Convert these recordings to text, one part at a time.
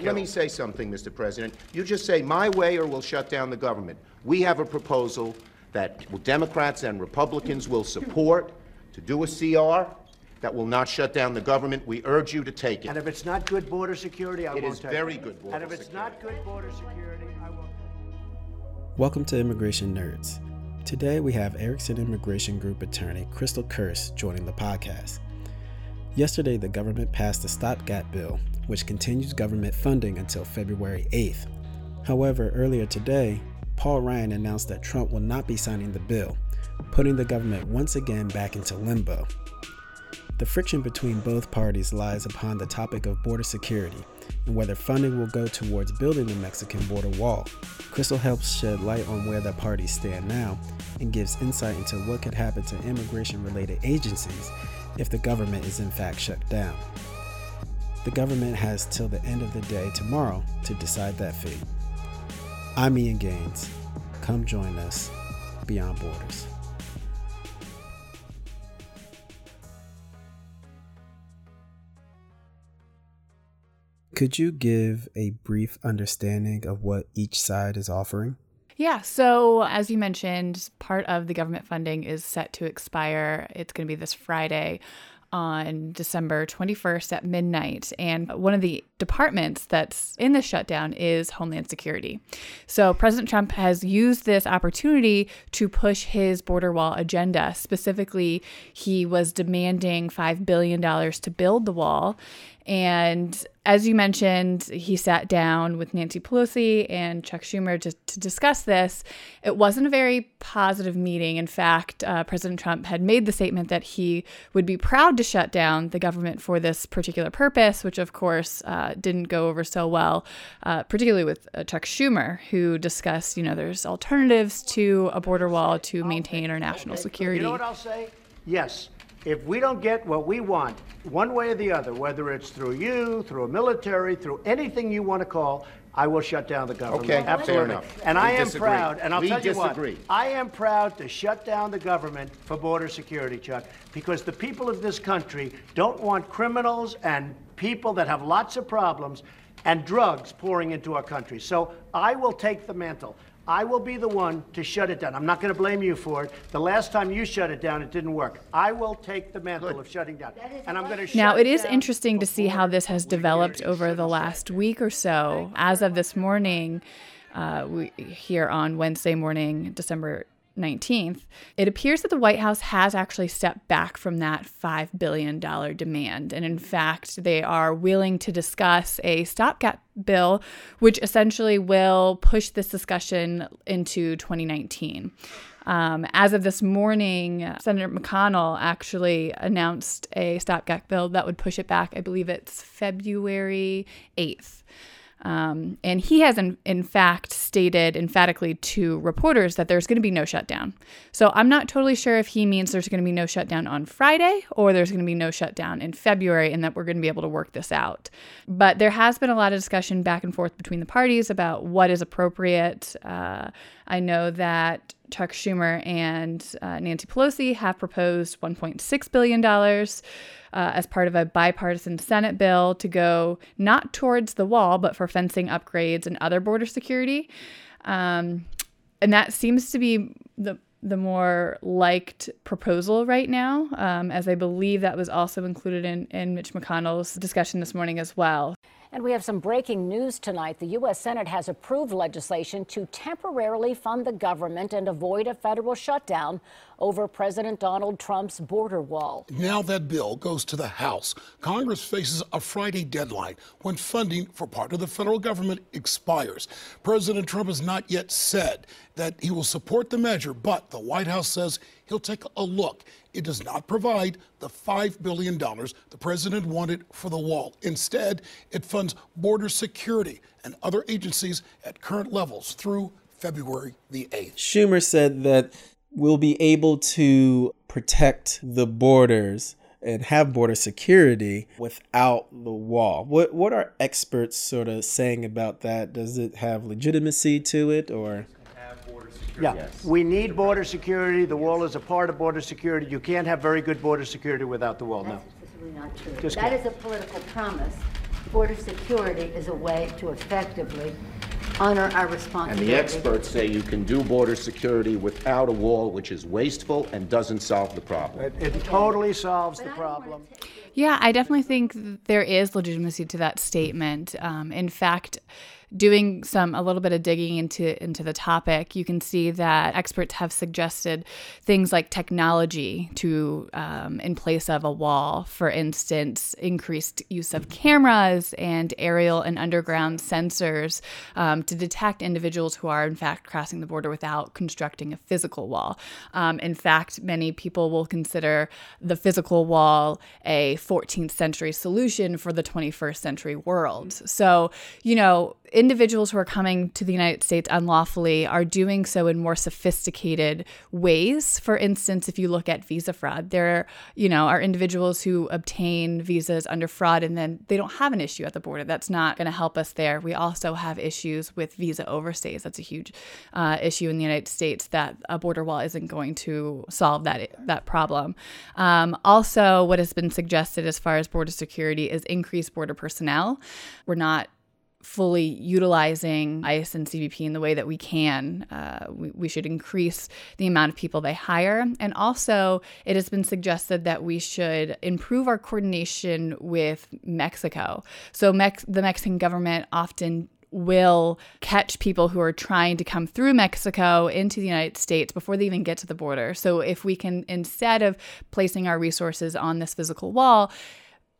killed. let me say something, Mr. President. You just say my way or we'll shut down the government. We have a proposal that Democrats and Republicans will support to do a CR that will not shut down the government. We urge you to take it. And if it's not good border security, I It won't is take very good border And if it's not good border security, I won't. Welcome to Immigration Nerds. Today we have Erickson Immigration Group attorney Crystal Curse joining the podcast. Yesterday, the government passed a stopgap bill, which continues government funding until February 8th. However, earlier today, Paul Ryan announced that Trump will not be signing the bill, putting the government once again back into limbo. The friction between both parties lies upon the topic of border security and whether funding will go towards building the Mexican border wall. Crystal helps shed light on where the parties stand now and gives insight into what could happen to immigration related agencies if the government is in fact shut down. The government has till the end of the day tomorrow to decide that fate. I'm Ian Gaines. Come join us beyond borders. Could you give a brief understanding of what each side is offering? Yeah, so as you mentioned, part of the government funding is set to expire. It's going to be this Friday on December 21st at midnight. And one of the departments that's in the shutdown is Homeland Security. So President Trump has used this opportunity to push his border wall agenda. Specifically, he was demanding $5 billion to build the wall. And as you mentioned, he sat down with Nancy Pelosi and Chuck Schumer to, to discuss this. It wasn't a very positive meeting. In fact, uh, President Trump had made the statement that he would be proud to shut down the government for this particular purpose, which of course uh, didn't go over so well, uh, particularly with uh, Chuck Schumer, who discussed, you know, there's alternatives to a border wall to maintain our national security. You know what I'll say? Yes. If we don't get what we want, one way or the other, whether it's through you, through a military, through anything you want to call, I will shut down the government. Okay, fair absolutely. enough. And We I am disagree. proud, and I'll We tell you disagree. what, I am proud to shut down the government for border security, Chuck, because the people of this country don't want criminals and people that have lots of problems and drugs pouring into our country. So I will take the mantle. I will be the one to shut it down. I'm not going to blame you for it. The last time you shut it down, it didn't work. I will take the mantle of shutting down. And I'm going to Now, shut it is interesting to see how this has developed over the last week or so. As of this morning, uh, we, here on Wednesday morning, December 19th, it appears that the White House has actually stepped back from that $5 billion demand. And in fact, they are willing to discuss a stopgap bill, which essentially will push this discussion into 2019. Um, as of this morning, Senator McConnell actually announced a stopgap bill that would push it back. I believe it's February 8th. Um, and he has, in, in fact, stated emphatically to reporters that there's going to be no shutdown. So I'm not totally sure if he means there's going to be no shutdown on Friday or there's going to be no shutdown in February and that we're going to be able to work this out. But there has been a lot of discussion back and forth between the parties about what is appropriate. Uh, I know that Chuck Schumer and uh, Nancy Pelosi have proposed $1.6 billion uh, as part of a bipartisan Senate bill to go not towards the wall, but for fencing upgrades and other border security. Um, and that seems to be the the more liked proposal right now, um, as I believe that was also included in, in Mitch McConnell's discussion this morning as well. And we have some breaking news tonight. The U.S. Senate has approved legislation to temporarily fund the government and avoid a federal shutdown over President Donald Trump's border wall. Now that bill goes to the House. Congress faces a Friday deadline when funding for part of the federal government expires. President Trump has not yet said that he will support the measure, but the White House says he'll take a look. It does not provide the $5 billion the president wanted for the wall. Instead, it funds border security and other agencies at current levels through February the 8th. Schumer said that we'll be able to protect the borders and have border security without the wall. What what are experts sort of saying about that? Does it have legitimacy to it or Yeah, we need border security. The wall is a part of border security. You can't have very good border security without the wall, no. That's specifically not true. Just That kidding. is a political promise border security is a way to effectively honor our responsibility. And responsibility. the experts say you can do border security without a wall, which is wasteful and doesn't solve the problem. It, it totally solves the problem. Yeah, I definitely think there is legitimacy to that statement. Um, in fact, doing some a little bit of digging into into the topic, you can see that experts have suggested things like technology to um, in place of a wall. For instance, increased use of cameras and aerial and underground sensors um, to detect individuals who are in fact crossing the border without constructing a physical wall. Um, in fact, many people will consider the physical wall a 14th century solution for the 21st century world. So, you know, individuals who are coming to the United States unlawfully are doing so in more sophisticated ways. For instance, if you look at visa fraud, there, you know, are individuals who obtain visas under fraud and then they don't have an issue at the border. That's not going to help us there. We also have issues with visa overstays. That's a huge uh, issue in the United States that a border wall isn't going to solve that that problem. Um, also, what has been suggested as far as border security is increased border personnel. We're not fully utilizing ICE and CBP in the way that we can. Uh, we, we, should increase the amount of people they hire. And also, it has been suggested that we should improve our coordination with Mexico. So, Mex- the Mexican government often will catch people who are trying to come through Mexico into the United States before they even get to the border. So, if we can, instead of placing our resources on this physical wall,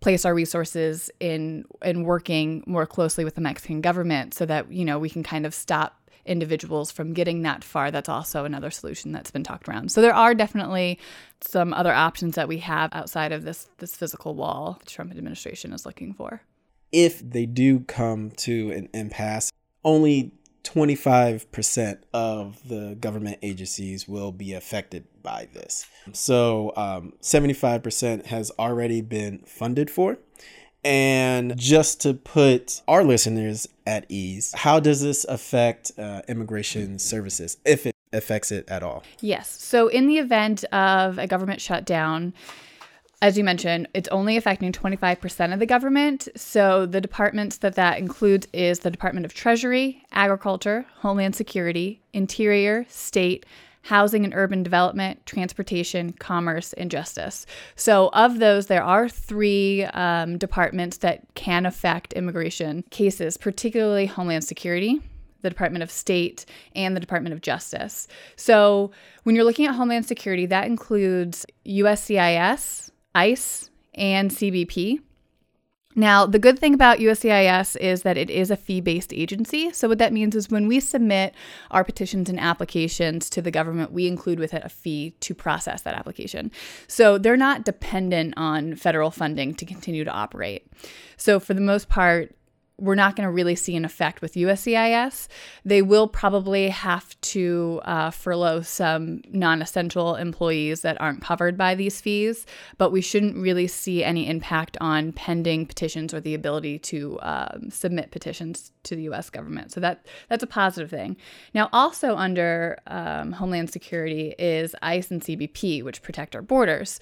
place our resources in in working more closely with the Mexican government so that you know we can kind of stop individuals from getting that far. That's also another solution that's been talked around. So there are definitely some other options that we have outside of this this physical wall the Trump administration is looking for. If they do come to an impasse only 25% of the government agencies will be affected by this. So um, 75% has already been funded for. And just to put our listeners at ease, how does this affect uh, immigration services, if it affects it at all? Yes. So, in the event of a government shutdown, as you mentioned, it's only affecting 25% of the government. So the departments that that includes is the Department of Treasury, Agriculture, Homeland Security, Interior, State, Housing and Urban Development, Transportation, Commerce, and Justice. So, of those, there are three um, departments that can affect immigration cases, particularly Homeland Security, the Department of State, and the Department of Justice. So, when you're looking at Homeland Security, that includes USCIS, ICE, and CBP. Now, the good thing about USCIS is that it is a fee based agency. So, what that means is when we submit our petitions and applications to the government, we include with it a fee to process that application. So, they're not dependent on federal funding to continue to operate. So, for the most part, we're not going to really see an effect with USCIS. They will probably have to uh, furlough some non essential employees that aren't covered by these fees, but we shouldn't really see any impact on pending petitions or the ability to um, submit petitions to the US government. So that, that's a positive thing. Now, also under um, Homeland Security is ICE and CBP, which protect our borders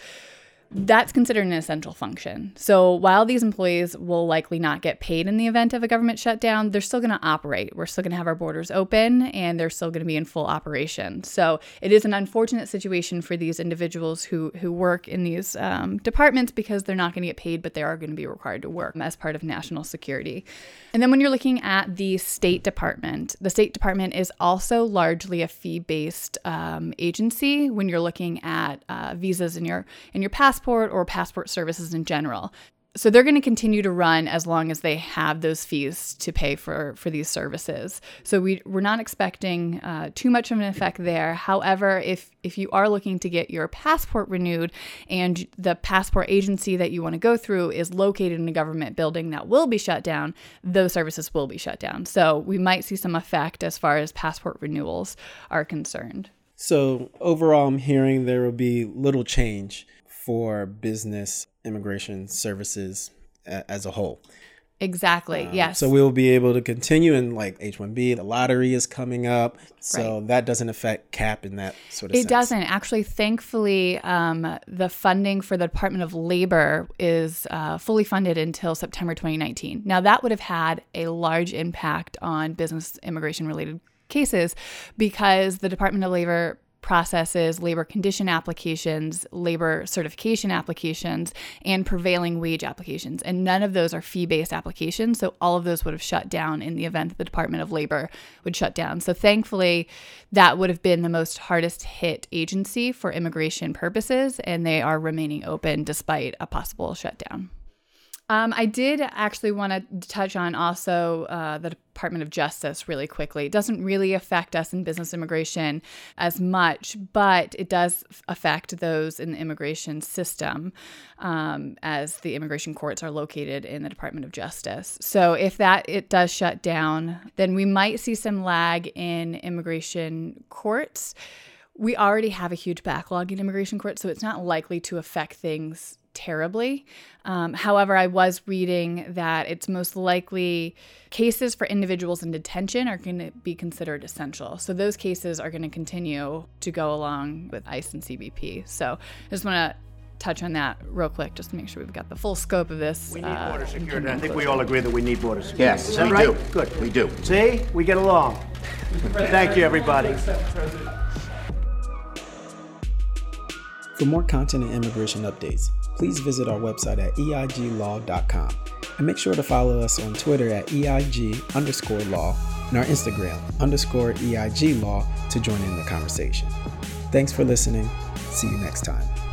that's considered an essential function. So while these employees will likely not get paid in the event of a government shutdown, they're still going to operate. We're still going to have our borders open and they're still going to be in full operation. So it is an unfortunate situation for these individuals who, who work in these um, departments because they're not going to get paid, but they are going to be required to work as part of national security. And then when you're looking at the State Department, the State Department is also largely a fee-based um, agency when you're looking at uh, visas in your in your passport passport or passport services in general. So they're going to continue to run as long as they have those fees to pay for for these services. So we we're not expecting uh, too much of an effect there. However, if if you are looking to get your passport renewed and the passport agency that you want to go through is located in a government building that will be shut down, those services will be shut down. So we might see some effect as far as passport renewals are concerned. So overall, I'm hearing there will be little change for business immigration services as a whole. Exactly. yes. So we'll be able to continue in like H-1B. The lottery is coming up, so that doesn't affect cap in that sort of. Sense. It sense. doesn't actually. Thankfully, um, the funding for the Department of Labor is uh, fully funded until September 2019. Now, that would have had a large impact on business immigration related cases because the Department of Labor processes labor condition applications, labor certification applications, and prevailing wage applications. And none of those are fee based applications. So all of those would have shut down in the event that the Department of Labor would shut down. So thankfully, that would have been the most hardest hit agency for immigration purposes, and they are remaining open despite a possible shutdown. Um, I did actually want to touch on also uh, the Department of Justice really quickly. It doesn't really affect us in business immigration as much, but it does affect those in the immigration system um, as the immigration courts are located in the Department of Justice. So if that it does shut down, then we might see some lag in immigration courts. We already have a huge backlog in immigration courts, so it's not likely to affect things terribly. Um, however, I was reading that it's most likely cases for individuals in detention are going to be considered essential. So those cases are going to continue to go along with ICE and CBP. So I just want to touch on that real quick just to make sure we've got the full scope of this. We need uh, border security. I think we all agree that we need border security. Yes, we right? do. Good. We do. See, we get along. Thank you, everybody. For more content and immigration updates, please visit our website at eiglaw.com and make sure to follow us on Twitter at EIG underscore law and our Instagram underscore EIG law to join in the conversation. Thanks for listening. See you next time.